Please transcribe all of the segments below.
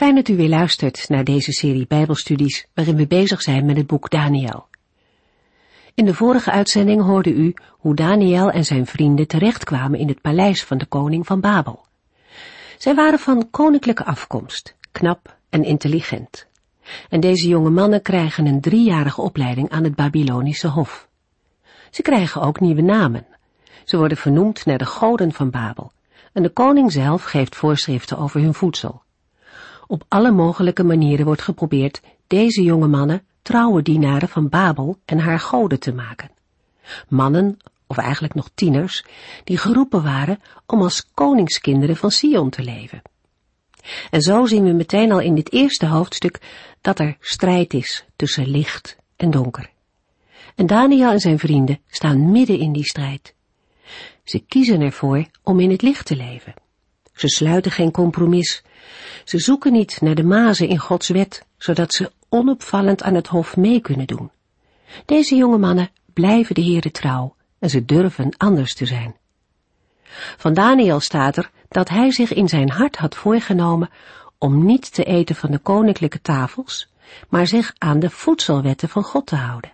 Fijn dat u weer luistert naar deze serie Bijbelstudies waarin we bezig zijn met het boek Daniel. In de vorige uitzending hoorde u hoe Daniel en zijn vrienden terechtkwamen in het paleis van de koning van Babel. Zij waren van koninklijke afkomst, knap en intelligent. En deze jonge mannen krijgen een driejarige opleiding aan het Babylonische hof. Ze krijgen ook nieuwe namen. Ze worden vernoemd naar de goden van Babel. En de koning zelf geeft voorschriften over hun voedsel. Op alle mogelijke manieren wordt geprobeerd deze jonge mannen trouwe dienaren van Babel en haar goden te maken. Mannen, of eigenlijk nog tieners, die geroepen waren om als koningskinderen van Sion te leven. En zo zien we meteen al in dit eerste hoofdstuk dat er strijd is tussen licht en donker. En Daniel en zijn vrienden staan midden in die strijd. Ze kiezen ervoor om in het licht te leven. Ze sluiten geen compromis. Ze zoeken niet naar de mazen in Gods wet, zodat ze onopvallend aan het hof mee kunnen doen. Deze jonge mannen blijven de Heere trouw en ze durven anders te zijn. Van Daniel staat er dat hij zich in zijn hart had voorgenomen om niet te eten van de koninklijke tafels, maar zich aan de voedselwetten van God te houden.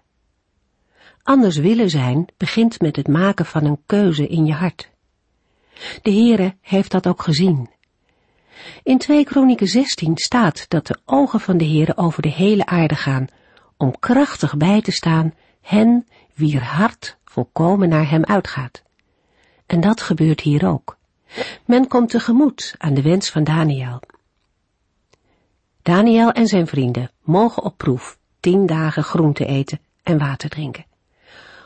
Anders willen zijn begint met het maken van een keuze in je hart. De Heere heeft dat ook gezien. In 2 Kronieken 16 staat dat de ogen van de Heere over de hele aarde gaan, om krachtig bij te staan hen wier hart volkomen naar hem uitgaat. En dat gebeurt hier ook. Men komt tegemoet aan de wens van Daniel. Daniel en zijn vrienden mogen op proef tien dagen groente eten en water drinken.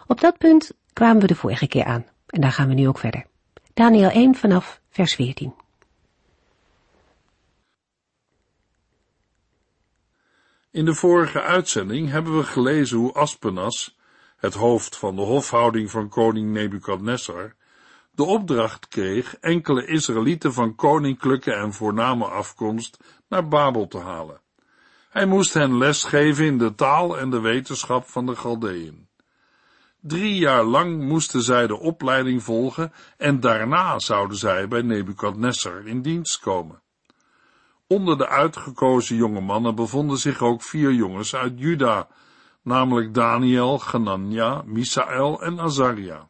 Op dat punt kwamen we de vorige keer aan en daar gaan we nu ook verder. Daniel 1 vanaf vers 14. In de vorige uitzending hebben we gelezen hoe Aspenas, het hoofd van de hofhouding van koning Nebukadnessar, de opdracht kreeg enkele Israëlieten van koninklijke en voorname afkomst naar Babel te halen. Hij moest hen les geven in de taal en de wetenschap van de Galdeën. Drie jaar lang moesten zij de opleiding volgen en daarna zouden zij bij Nebukadnessar in dienst komen. Onder de uitgekozen jonge mannen bevonden zich ook vier jongens uit Juda, namelijk Daniel, Ganania, Misaël en Azaria.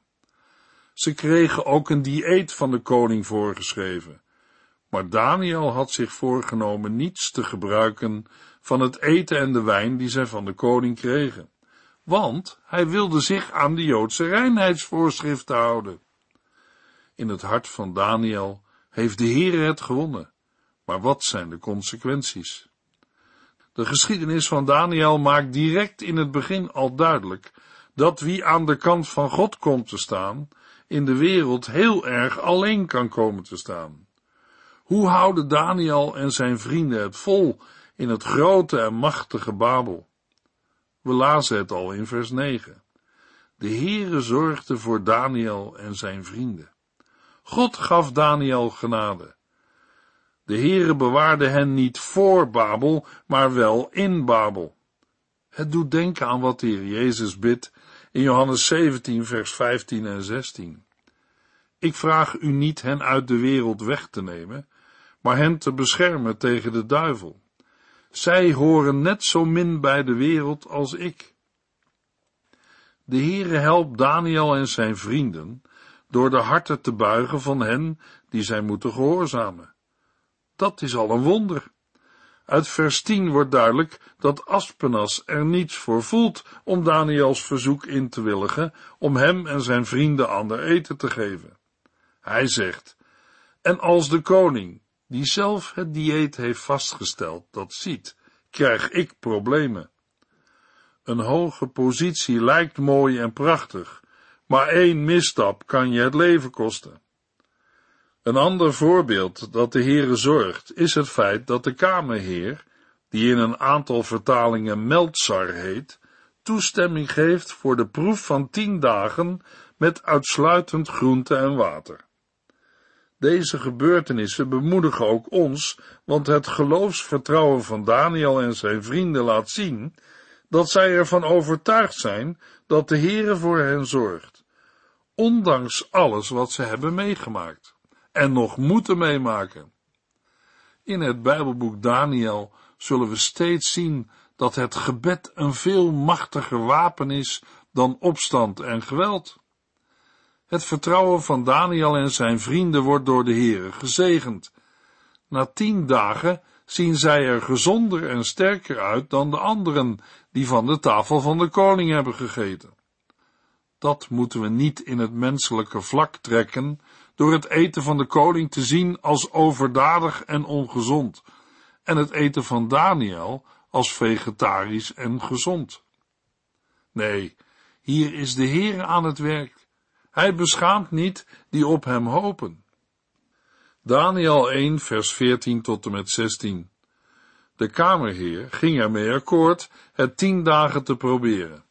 Ze kregen ook een dieet van de koning voorgeschreven, maar Daniel had zich voorgenomen niets te gebruiken van het eten en de wijn die zij van de koning kregen want hij wilde zich aan de Joodse reinheidsvoorschriften houden. In het hart van Daniel heeft de Heere het gewonnen, maar wat zijn de consequenties? De geschiedenis van Daniel maakt direct in het begin al duidelijk dat wie aan de kant van God komt te staan, in de wereld heel erg alleen kan komen te staan. Hoe houden Daniel en zijn vrienden het vol in het grote en machtige Babel? We lazen het al in vers 9. De Heere zorgde voor Daniel en zijn vrienden. God gaf Daniel genade. De Heere bewaarde hen niet voor Babel, maar wel in Babel. Het doet denken aan wat de Heer Jezus bidt in Johannes 17, vers 15 en 16. Ik vraag u niet hen uit de wereld weg te nemen, maar hen te beschermen tegen de duivel. Zij horen net zo min bij de wereld als ik. De Heere helpt Daniel en zijn vrienden door de harten te buigen van hen die zij moeten gehoorzamen. Dat is al een wonder. Uit vers 10 wordt duidelijk dat Aspenas er niets voor voelt om Daniels verzoek in te willigen om hem en zijn vrienden ander eten te geven. Hij zegt, en als de koning, die zelf het dieet heeft vastgesteld, dat ziet, krijg ik problemen. Een hoge positie lijkt mooi en prachtig, maar één misstap kan je het leven kosten. Een ander voorbeeld dat de Heere zorgt, is het feit dat de kamerheer, die in een aantal vertalingen Meltzar heet, toestemming geeft voor de proef van tien dagen met uitsluitend groente en water. Deze gebeurtenissen bemoedigen ook ons, want het geloofsvertrouwen van Daniel en zijn vrienden laat zien dat zij ervan overtuigd zijn dat de Heere voor hen zorgt, ondanks alles wat ze hebben meegemaakt en nog moeten meemaken. In het Bijbelboek Daniel zullen we steeds zien dat het gebed een veel machtiger wapen is dan opstand en geweld. Het vertrouwen van Daniel en zijn vrienden wordt door de Heere gezegend. Na tien dagen zien zij er gezonder en sterker uit dan de anderen die van de tafel van de koning hebben gegeten. Dat moeten we niet in het menselijke vlak trekken door het eten van de koning te zien als overdadig en ongezond en het eten van Daniel als vegetarisch en gezond. Nee, hier is de Heer aan het werk. Hij beschaamt niet die op hem hopen. Daniel 1, vers 14 tot en met 16. De kamerheer ging ermee akkoord het tien dagen te proberen.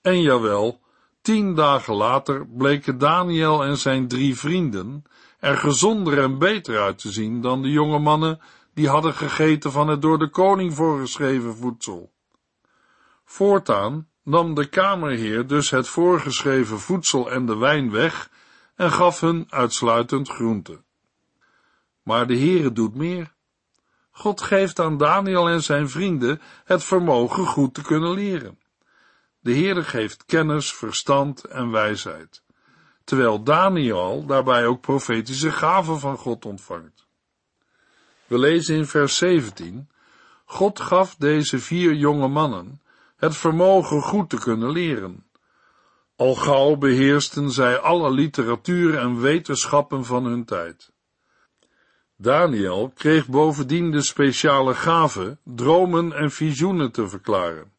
En jawel, tien dagen later bleken Daniel en zijn drie vrienden er gezonder en beter uit te zien dan de jonge mannen die hadden gegeten van het door de koning voorgeschreven voedsel. Voortaan nam de kamerheer dus het voorgeschreven voedsel en de wijn weg en gaf hun uitsluitend groente. Maar de Heere doet meer. God geeft aan Daniel en zijn vrienden het vermogen goed te kunnen leren. De Heere geeft kennis, verstand en wijsheid, terwijl Daniel daarbij ook profetische gaven van God ontvangt. We lezen in vers 17, God gaf deze vier jonge mannen het vermogen goed te kunnen leren. Al gauw beheersten zij alle literatuur en wetenschappen van hun tijd. Daniel kreeg bovendien de speciale gave dromen en visioenen te verklaren.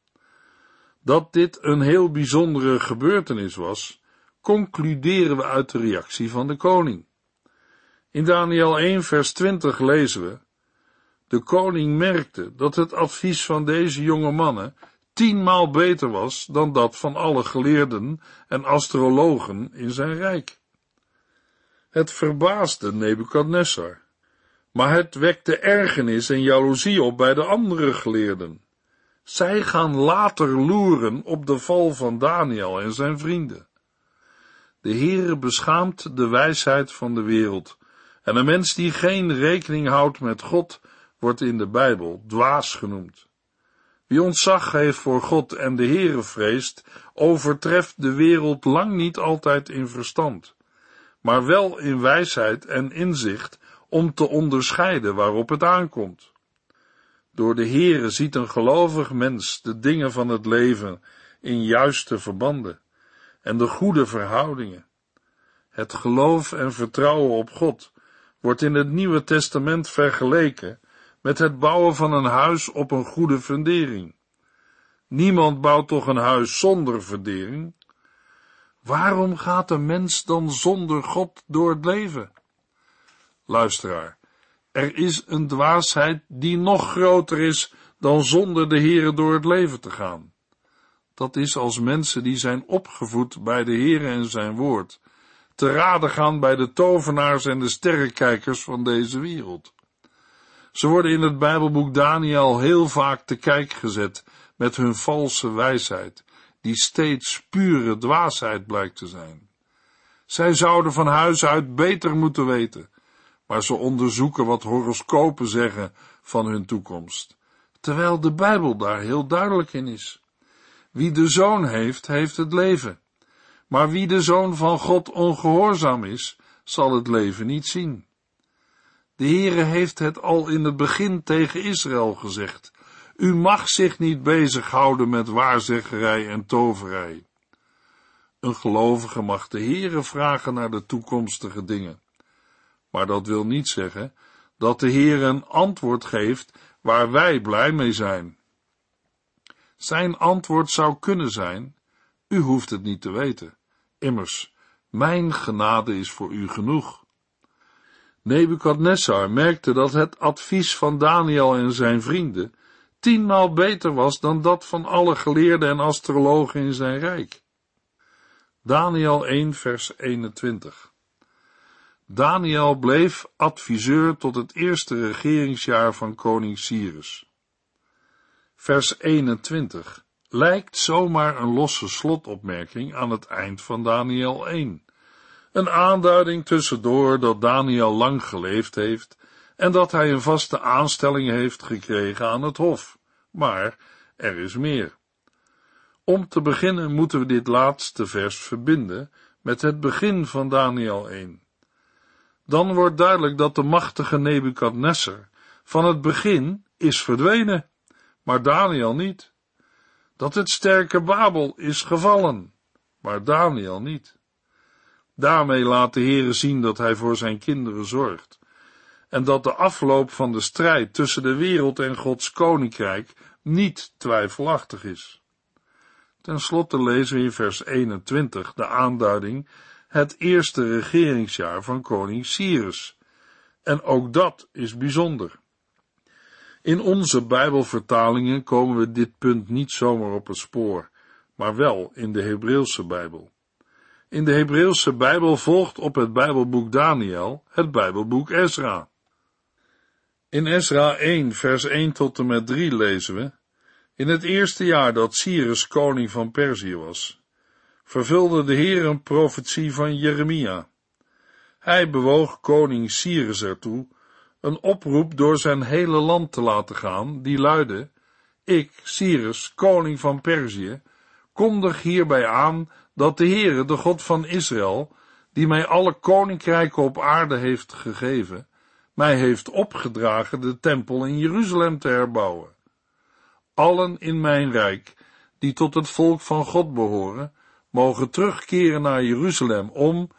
Dat dit een heel bijzondere gebeurtenis was, concluderen we uit de reactie van de koning. In Daniel 1 vers 20 lezen we, de koning merkte dat het advies van deze jonge mannen tienmaal beter was dan dat van alle geleerden en astrologen in zijn rijk. Het verbaasde Nebukadnessar, maar het wekte ergernis en jaloezie op bij de andere geleerden. Zij gaan later loeren op de val van Daniel en zijn vrienden. De Heere beschaamt de wijsheid van de wereld, en een mens die geen rekening houdt met God, wordt in de Bijbel dwaas genoemd. Wie ontzag heeft voor God en de Heere vreest, overtreft de wereld lang niet altijd in verstand, maar wel in wijsheid en inzicht om te onderscheiden waarop het aankomt. Door de Heere ziet een gelovig mens de dingen van het leven in juiste verbanden en de goede verhoudingen. Het geloof en vertrouwen op God wordt in het Nieuwe Testament vergeleken met het bouwen van een huis op een goede fundering. Niemand bouwt toch een huis zonder fundering? Waarom gaat een mens dan zonder God door het leven? Luisteraar, er is een dwaasheid die nog groter is dan zonder de Heere door het leven te gaan. Dat is als mensen die zijn opgevoed bij de Heere en zijn woord, te raden gaan bij de tovenaars en de sterrenkijkers van deze wereld. Ze worden in het Bijbelboek Daniel heel vaak te kijk gezet met hun valse wijsheid, die steeds pure dwaasheid blijkt te zijn. Zij zouden van huis uit beter moeten weten, maar ze onderzoeken wat horoscopen zeggen van hun toekomst, terwijl de Bijbel daar heel duidelijk in is. Wie de zoon heeft, heeft het leven, maar wie de zoon van God ongehoorzaam is, zal het leven niet zien. De Heere heeft het al in het begin tegen Israël gezegd. U mag zich niet bezighouden met waarzeggerij en toverij. Een gelovige mag de Heere vragen naar de toekomstige dingen. Maar dat wil niet zeggen dat de Heer een antwoord geeft waar wij blij mee zijn. Zijn antwoord zou kunnen zijn, u hoeft het niet te weten. Immers, mijn genade is voor u genoeg. Nebukadnessar merkte dat het advies van Daniel en zijn vrienden tienmaal beter was dan dat van alle geleerden en astrologen in zijn rijk. Daniel 1 vers 21 Daniel bleef adviseur tot het eerste regeringsjaar van koning Cyrus. Vers 21 lijkt zomaar een losse slotopmerking aan het eind van Daniel 1. Een aanduiding tussendoor dat Daniel lang geleefd heeft en dat hij een vaste aanstelling heeft gekregen aan het hof. Maar er is meer. Om te beginnen moeten we dit laatste vers verbinden met het begin van Daniel 1. Dan wordt duidelijk dat de machtige Nebukadnessar van het begin is verdwenen, maar Daniel niet. Dat het sterke Babel is gevallen, maar Daniel niet. Daarmee laat de Heere zien dat hij voor zijn kinderen zorgt en dat de afloop van de strijd tussen de wereld en Gods koninkrijk niet twijfelachtig is. Ten slotte lezen we in vers 21 de aanduiding het eerste regeringsjaar van koning Cyrus. En ook dat is bijzonder. In onze Bijbelvertalingen komen we dit punt niet zomaar op het spoor, maar wel in de Hebreeuwse Bijbel. In de Hebreeuwse Bijbel volgt op het Bijbelboek Daniel het Bijbelboek Ezra. In Ezra 1, vers 1 tot en met 3 lezen we: In het eerste jaar dat Cyrus koning van Perzië was, vervulde de Heer een profetie van Jeremia. Hij bewoog koning Cyrus ertoe een oproep door zijn hele land te laten gaan, die luidde: Ik, Cyrus, koning van Perzië, kondig hierbij aan dat de Heere, de God van Israël, die mij alle koninkrijken op aarde heeft gegeven, mij heeft opgedragen de tempel in Jeruzalem te herbouwen. Allen in mijn rijk, die tot het volk van God behoren, mogen terugkeren naar Jeruzalem om,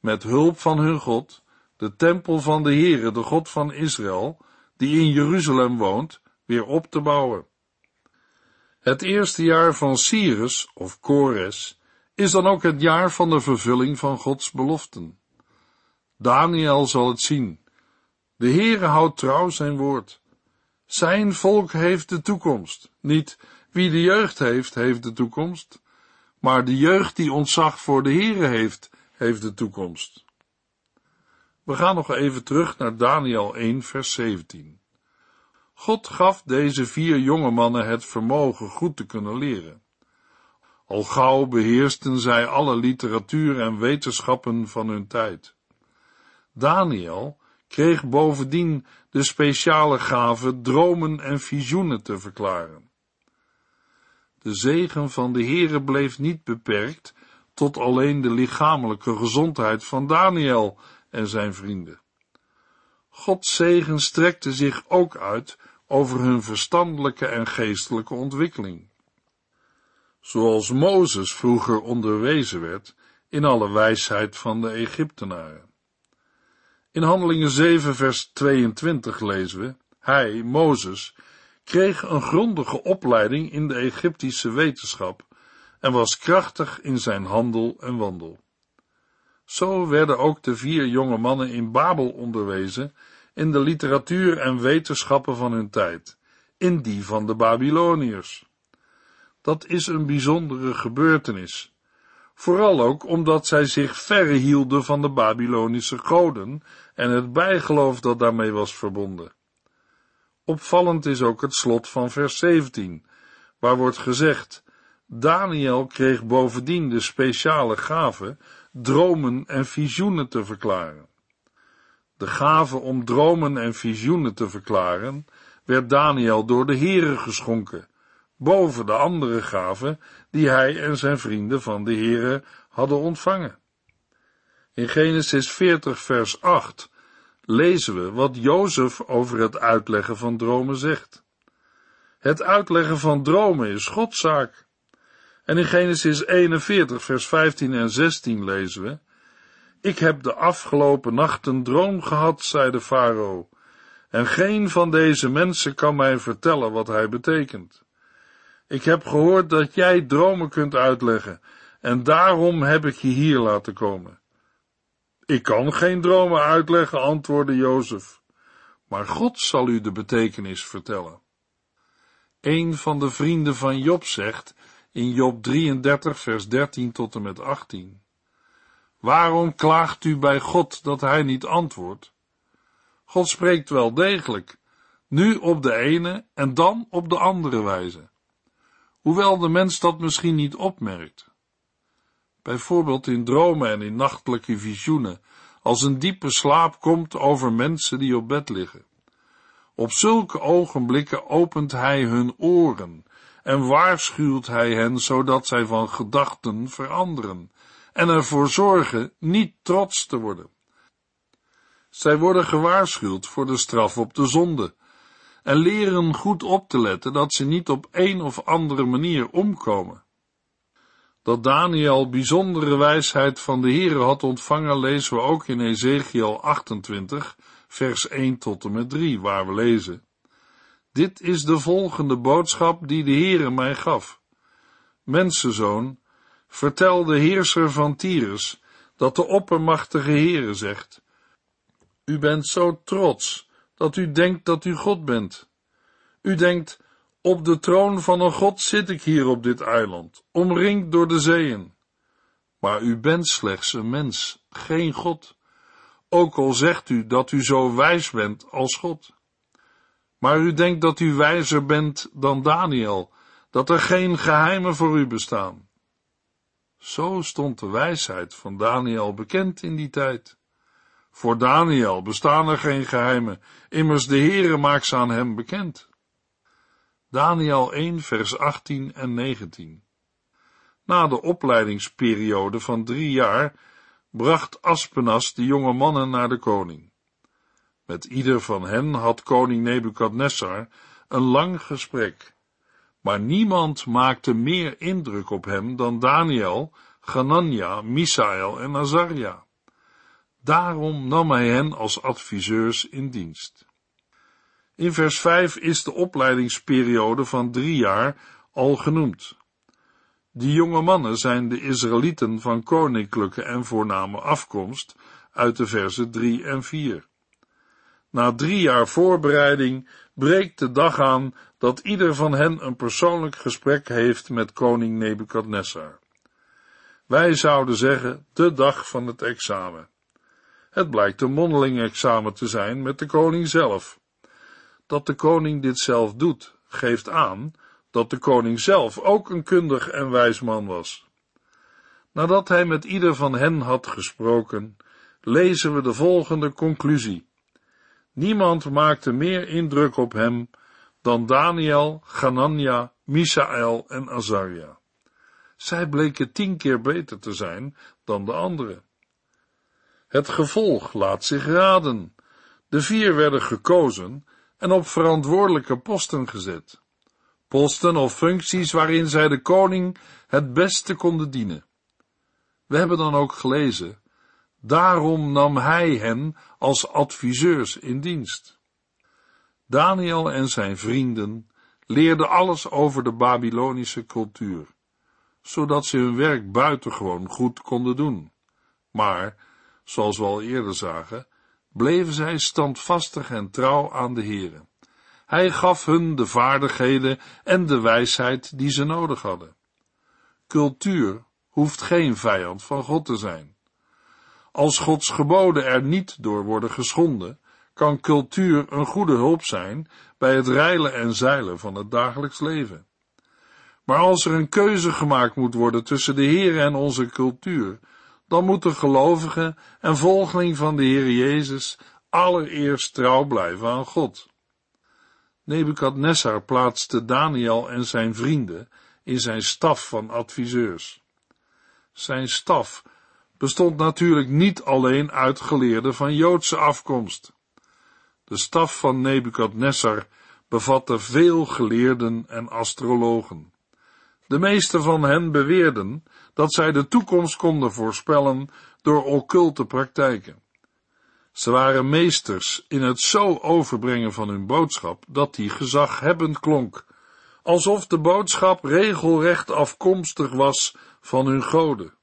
met hulp van hun God, de tempel van de Heere, de God van Israël, die in Jeruzalem woont, weer op te bouwen. Het eerste jaar van Cyrus, of Kores, is dan ook het jaar van de vervulling van Gods beloften. Daniel zal het zien. De Heere houdt trouw zijn woord. Zijn volk heeft de toekomst. Niet wie de jeugd heeft, heeft de toekomst, maar de jeugd die ontzag voor de Heere heeft, heeft de toekomst. We gaan nog even terug naar Daniel 1, vers 17. God gaf deze vier jonge mannen het vermogen goed te kunnen leren. Al gauw beheersten zij alle literatuur en wetenschappen van hun tijd. Daniel kreeg bovendien de speciale gave dromen en visioenen te verklaren. De zegen van de Heere bleef niet beperkt tot alleen de lichamelijke gezondheid van Daniel en zijn vrienden. Gods zegen strekte zich ook uit over hun verstandelijke en geestelijke ontwikkeling. Zoals Mozes vroeger onderwezen werd in alle wijsheid van de Egyptenaren. In Handelingen 7 vers 22 lezen we, hij, Mozes, kreeg een grondige opleiding in de Egyptische wetenschap en was krachtig in zijn handel en wandel. Zo werden ook de vier jonge mannen in Babel onderwezen in de literatuur en wetenschappen van hun tijd, in die van de Babyloniërs. Dat is een bijzondere gebeurtenis, vooral ook omdat zij zich verre hielden van de Babylonische goden en het bijgeloof dat daarmee was verbonden. Opvallend is ook het slot van vers 17, waar wordt gezegd, Daniel kreeg bovendien de speciale gave dromen en visioenen te verklaren. De gave om dromen en visioenen te verklaren werd Daniel door de Heere geschonken, boven de andere gaven die hij en zijn vrienden van de Heere hadden ontvangen. In Genesis 40 vers 8 lezen we wat Jozef over het uitleggen van dromen zegt. Het uitleggen van dromen is Godszaak. En in Genesis 41 vers 15 en 16 lezen we, Ik heb de afgelopen nacht een droom gehad, zei de farao, en geen van deze mensen kan mij vertellen wat hij betekent. Ik heb gehoord dat jij dromen kunt uitleggen, en daarom heb ik je hier laten komen. Ik kan geen dromen uitleggen, antwoordde Jozef, maar God zal u de betekenis vertellen. Een van de vrienden van Job zegt in Job 33 vers 13 tot en met 18. Waarom klaagt u bij God dat hij niet antwoordt? God spreekt wel degelijk, nu op de ene en dan op de andere wijze. Hoewel de mens dat misschien niet opmerkt. Bijvoorbeeld in dromen en in nachtelijke visioenen, als een diepe slaap komt over mensen die op bed liggen. Op zulke ogenblikken opent hij hun oren en waarschuwt hij hen zodat zij van gedachten veranderen en ervoor zorgen niet trots te worden. Zij worden gewaarschuwd voor de straf op de zonde en leren goed op te letten dat ze niet op een of andere manier omkomen. Dat Daniel bijzondere wijsheid van de Heere had ontvangen, lezen we ook in Ezekiel 28, vers 1 tot en met 3, waar we lezen. Dit is de volgende boodschap die de Heere mij gaf. Mensenzoon, vertel de heerser van Tyrus dat de oppermachtige Heere zegt, U bent zo trots dat u denkt dat u God bent. U denkt, op de troon van een God zit ik hier op dit eiland, omringd door de zeeën. Maar u bent slechts een mens, geen God, ook al zegt u dat u zo wijs bent als God. Maar u denkt dat u wijzer bent dan Daniel, dat er geen geheimen voor u bestaan. Zo stond de wijsheid van Daniel bekend in die tijd. Voor Daniel bestaan er geen geheimen, immers de Heere maakt ze aan hem bekend. Daniel 1 vers 18 en 19 Na de opleidingsperiode van drie jaar bracht Aspenas de jonge mannen naar de koning. Met ieder van hen had koning Nebukadnessar een lang gesprek, maar niemand maakte meer indruk op hem dan Daniel, Ganania, Misael en Azaria. Daarom nam hij hen als adviseurs in dienst. In vers 5 is de opleidingsperiode van drie jaar al genoemd. Die jonge mannen zijn de Israëlieten van koninklijke en voorname afkomst uit de versen 3 en 4. Na drie jaar voorbereiding breekt de dag aan dat ieder van hen een persoonlijk gesprek heeft met koning Nebukadnessar. Wij zouden zeggen de dag van het examen. Het blijkt een mondeling examen te zijn met de koning zelf. Dat de koning dit zelf doet, geeft aan dat de koning zelf ook een kundig en wijs man was. Nadat hij met ieder van hen had gesproken, lezen we de volgende conclusie. Niemand maakte meer indruk op hem dan Daniel, Ganania, Misaël en Azaria. Zij bleken tien keer beter te zijn dan de anderen. Het gevolg laat zich raden. De vier werden gekozen en op verantwoordelijke posten gezet. Posten of functies waarin zij de koning het beste konden dienen. We hebben dan ook gelezen, daarom nam hij hen als adviseurs in dienst. Daniel en zijn vrienden leerden alles over de Babylonische cultuur, zodat ze hun werk buitengewoon goed konden doen. Maar, zoals we al eerder zagen, bleven zij standvastig en trouw aan de Heere. Hij gaf hun de vaardigheden en de wijsheid die ze nodig hadden. Cultuur hoeft geen vijand van God te zijn. Als Gods geboden er niet door worden geschonden, kan cultuur een goede hulp zijn bij het reilen en zeilen van het dagelijks leven. Maar als er een keuze gemaakt moet worden tussen de Heer en onze cultuur, dan moet de gelovige en volgeling van de Heer Jezus allereerst trouw blijven aan God. Nebukadnessar plaatste Daniel en zijn vrienden in zijn staf van adviseurs. Zijn staf bestond natuurlijk niet alleen uit geleerden van Joodse afkomst. De staf van Nebukadnessar bevatte veel geleerden en astrologen. De meeste van hen beweerden dat zij de toekomst konden voorspellen door occulte praktijken. Ze waren meesters in het zo overbrengen van hun boodschap dat die gezaghebbend klonk, alsof de boodschap regelrecht afkomstig was van hun goden.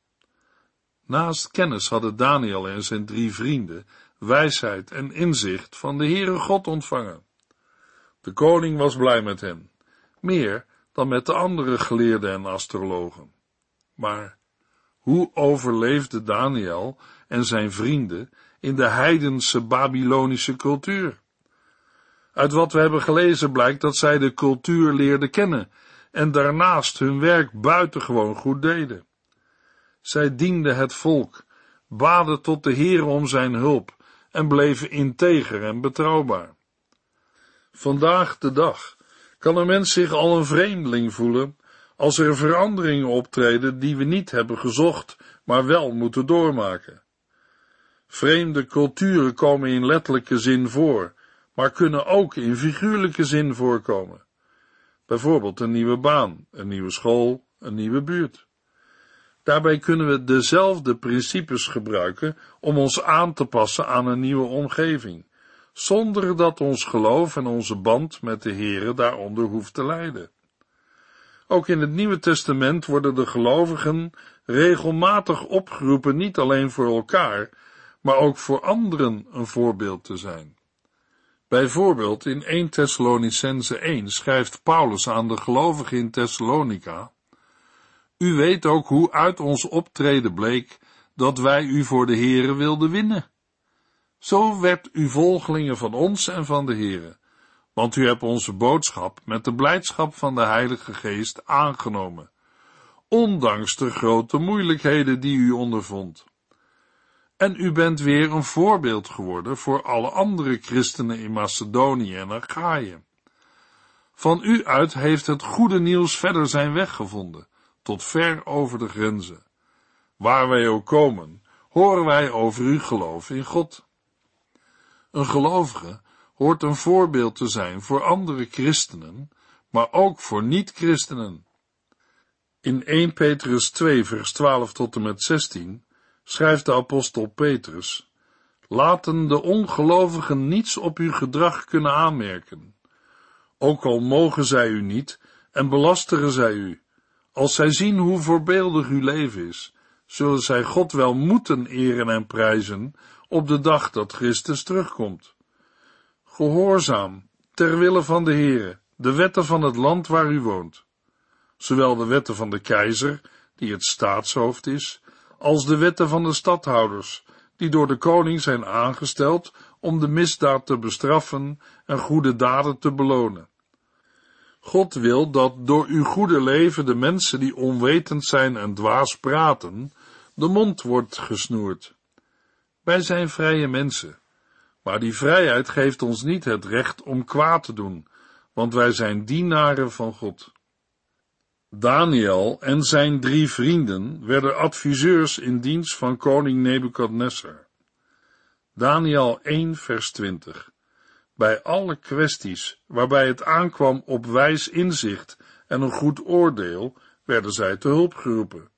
Naast kennis hadden Daniel en zijn drie vrienden wijsheid en inzicht van de Heere God ontvangen. De koning was blij met hen. meer dan met de andere geleerden en astrologen. Maar hoe overleefde Daniel en zijn vrienden in de heidense Babylonische cultuur? Uit wat we hebben gelezen blijkt dat zij de cultuur leerden kennen en daarnaast hun werk buitengewoon goed deden. Zij dienden het volk, baden tot de Heer om zijn hulp en bleven integer en betrouwbaar. Vandaag de dag kan een mens zich al een vreemdeling voelen als er veranderingen optreden die we niet hebben gezocht, maar wel moeten doormaken. Vreemde culturen komen in letterlijke zin voor, maar kunnen ook in figuurlijke zin voorkomen. Bijvoorbeeld een nieuwe baan, een nieuwe school, een nieuwe buurt. Daarbij kunnen we dezelfde principes gebruiken om ons aan te passen aan een nieuwe omgeving, zonder dat ons geloof en onze band met de Heere daaronder hoeft te lijden. Ook in het Nieuwe Testament worden de gelovigen regelmatig opgeroepen niet alleen voor elkaar, maar ook voor anderen een voorbeeld te zijn. Bijvoorbeeld in 1 Thessalonicense 1 schrijft Paulus aan de gelovigen in Thessalonica, U weet ook hoe uit ons optreden bleek dat wij u voor de Here wilden winnen. Zo werd u volgelingen van ons en van de Here, want u hebt onze boodschap met de blijdschap van de Heilige Geest aangenomen, ondanks de grote moeilijkheden die u ondervond. En u bent weer een voorbeeld geworden voor alle andere christenen in Macedonië en Achaïe. Van u uit heeft het goede nieuws verder zijn weg gevonden, tot ver over de grenzen. Waar wij ook komen, horen wij over uw geloof in God. Een gelovige hoort een voorbeeld te zijn voor andere christenen, maar ook voor niet-christenen. In 1 Petrus 2 vers 12 tot en met 16 schrijft de apostel Petrus, laten de ongelovigen niets op uw gedrag kunnen aanmerken. Ook al mogen zij u niet en belasteren zij u, als zij zien hoe voorbeeldig uw leven is, zullen zij God wel moeten eren en prijzen op de dag dat Christus terugkomt. Gehoorzaam, ter wille van de Heere, de wetten van het land waar u woont, zowel de wetten van de keizer, die het staatshoofd is, als de wetten van de stadhouders, die door de koning zijn aangesteld om de misdaad te bestraffen en goede daden te belonen. God wil dat door uw goede leven de mensen die onwetend zijn en dwaas praten, de mond wordt gesnoerd. Wij zijn vrije mensen, maar die vrijheid geeft ons niet het recht om kwaad te doen, want wij zijn dienaren van God. Daniel en zijn drie vrienden werden adviseurs in dienst van koning Nebukadnessar. Daniel 1 vers 20 Bij alle kwesties waarbij het aankwam op wijs inzicht en een goed oordeel, werden zij te hulp geroepen.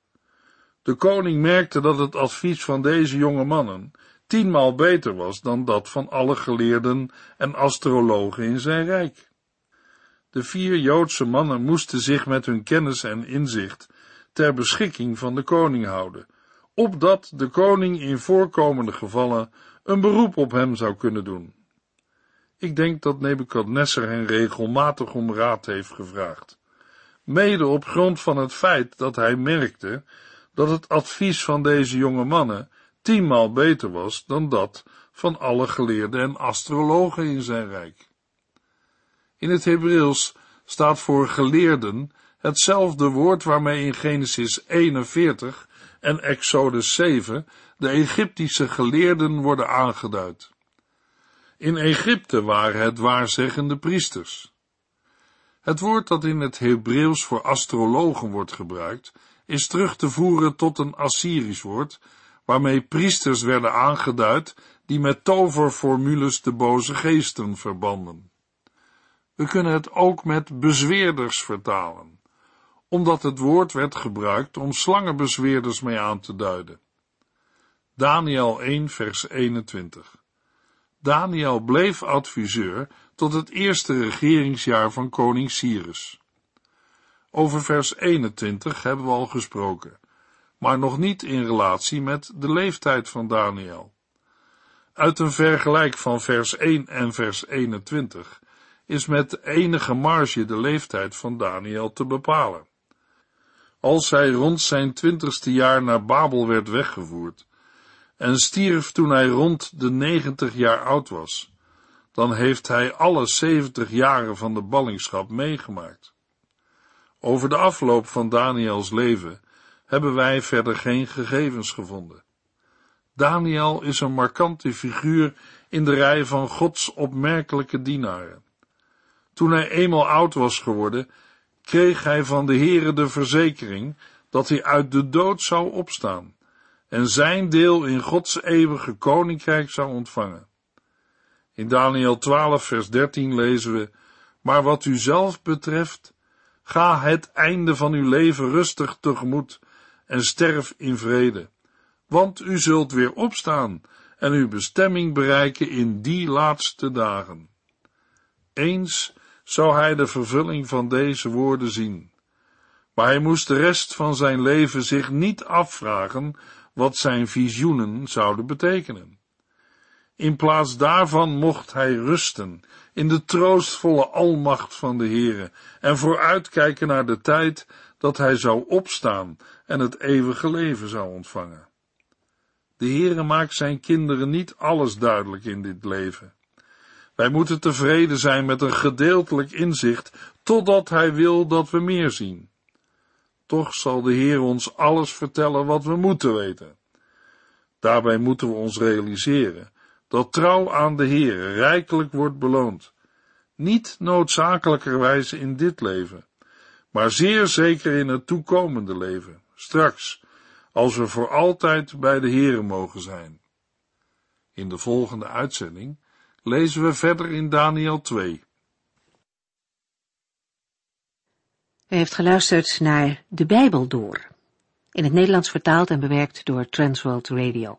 De koning merkte dat het advies van deze jonge mannen tienmaal beter was dan dat van alle geleerden en astrologen in zijn rijk. De vier Joodse mannen moesten zich met hun kennis en inzicht ter beschikking van de koning houden, opdat de koning in voorkomende gevallen een beroep op hem zou kunnen doen. Ik denk dat Nebukadnessar hen regelmatig om raad heeft gevraagd, mede op grond van het feit dat hij merkte dat het advies van deze jonge mannen tienmaal beter was dan dat van alle geleerden en astrologen in zijn rijk. In het Hebreeuws staat voor geleerden hetzelfde woord waarmee in Genesis 41 en Exodus 7 de Egyptische geleerden worden aangeduid. In Egypte waren het waarzeggende priesters. Het woord dat in het Hebreeuws voor astrologen wordt gebruikt, is terug te voeren tot een Assyrisch woord, waarmee priesters werden aangeduid die met toverformules de boze geesten verbanden. We kunnen het ook met bezweerders vertalen, omdat het woord werd gebruikt om slangenbezweerders mee aan te duiden. Daniel 1 vers 21 Daniel bleef adviseur tot het eerste regeringsjaar van koning Cyrus. Over vers 21 hebben we al gesproken, maar nog niet in relatie met de leeftijd van Daniel. Uit een vergelijk van vers 1 en vers 21 is met enige marge de leeftijd van Daniel te bepalen. Als hij rond zijn twintigste jaar naar Babel werd weggevoerd en stierf toen hij rond de negentig jaar oud was, dan heeft hij alle zeventig jaren van de ballingschap meegemaakt. Over de afloop van Daniels leven hebben wij verder geen gegevens gevonden. Daniel is een markante figuur in de rij van Gods opmerkelijke dienaren. Toen hij eenmaal oud was geworden, kreeg hij van de Heere de verzekering dat hij uit de dood zou opstaan en zijn deel in Gods eeuwige koninkrijk zou ontvangen. In Daniel 12 vers 13 lezen we, maar wat u zelf betreft, ga het einde van uw leven rustig tegemoet en sterf in vrede, want u zult weer opstaan en uw bestemming bereiken in die laatste dagen. Eens zou hij de vervulling van deze woorden zien. Maar hij moest de rest van zijn leven zich niet afvragen wat zijn visioenen zouden betekenen. In plaats daarvan mocht hij rusten in de troostvolle almacht van de Heere en vooruitkijken naar de tijd dat hij zou opstaan en het eeuwige leven zou ontvangen. De Heere maakt zijn kinderen niet alles duidelijk in dit leven. Wij moeten tevreden zijn met een gedeeltelijk inzicht, totdat Hij wil dat we meer zien. Toch zal de Heer ons alles vertellen wat we moeten weten. Daarbij moeten we ons realiseren dat trouw aan de Heer rijkelijk wordt beloond. Niet noodzakelijkerwijs in dit leven, maar zeer zeker in het toekomende leven, straks, als we voor altijd bij de Heere mogen zijn. In de volgende uitzending lezen we verder in Daniel 2. U heeft geluisterd naar De Bijbel Door, in het Nederlands vertaald en bewerkt door Transworld Radio.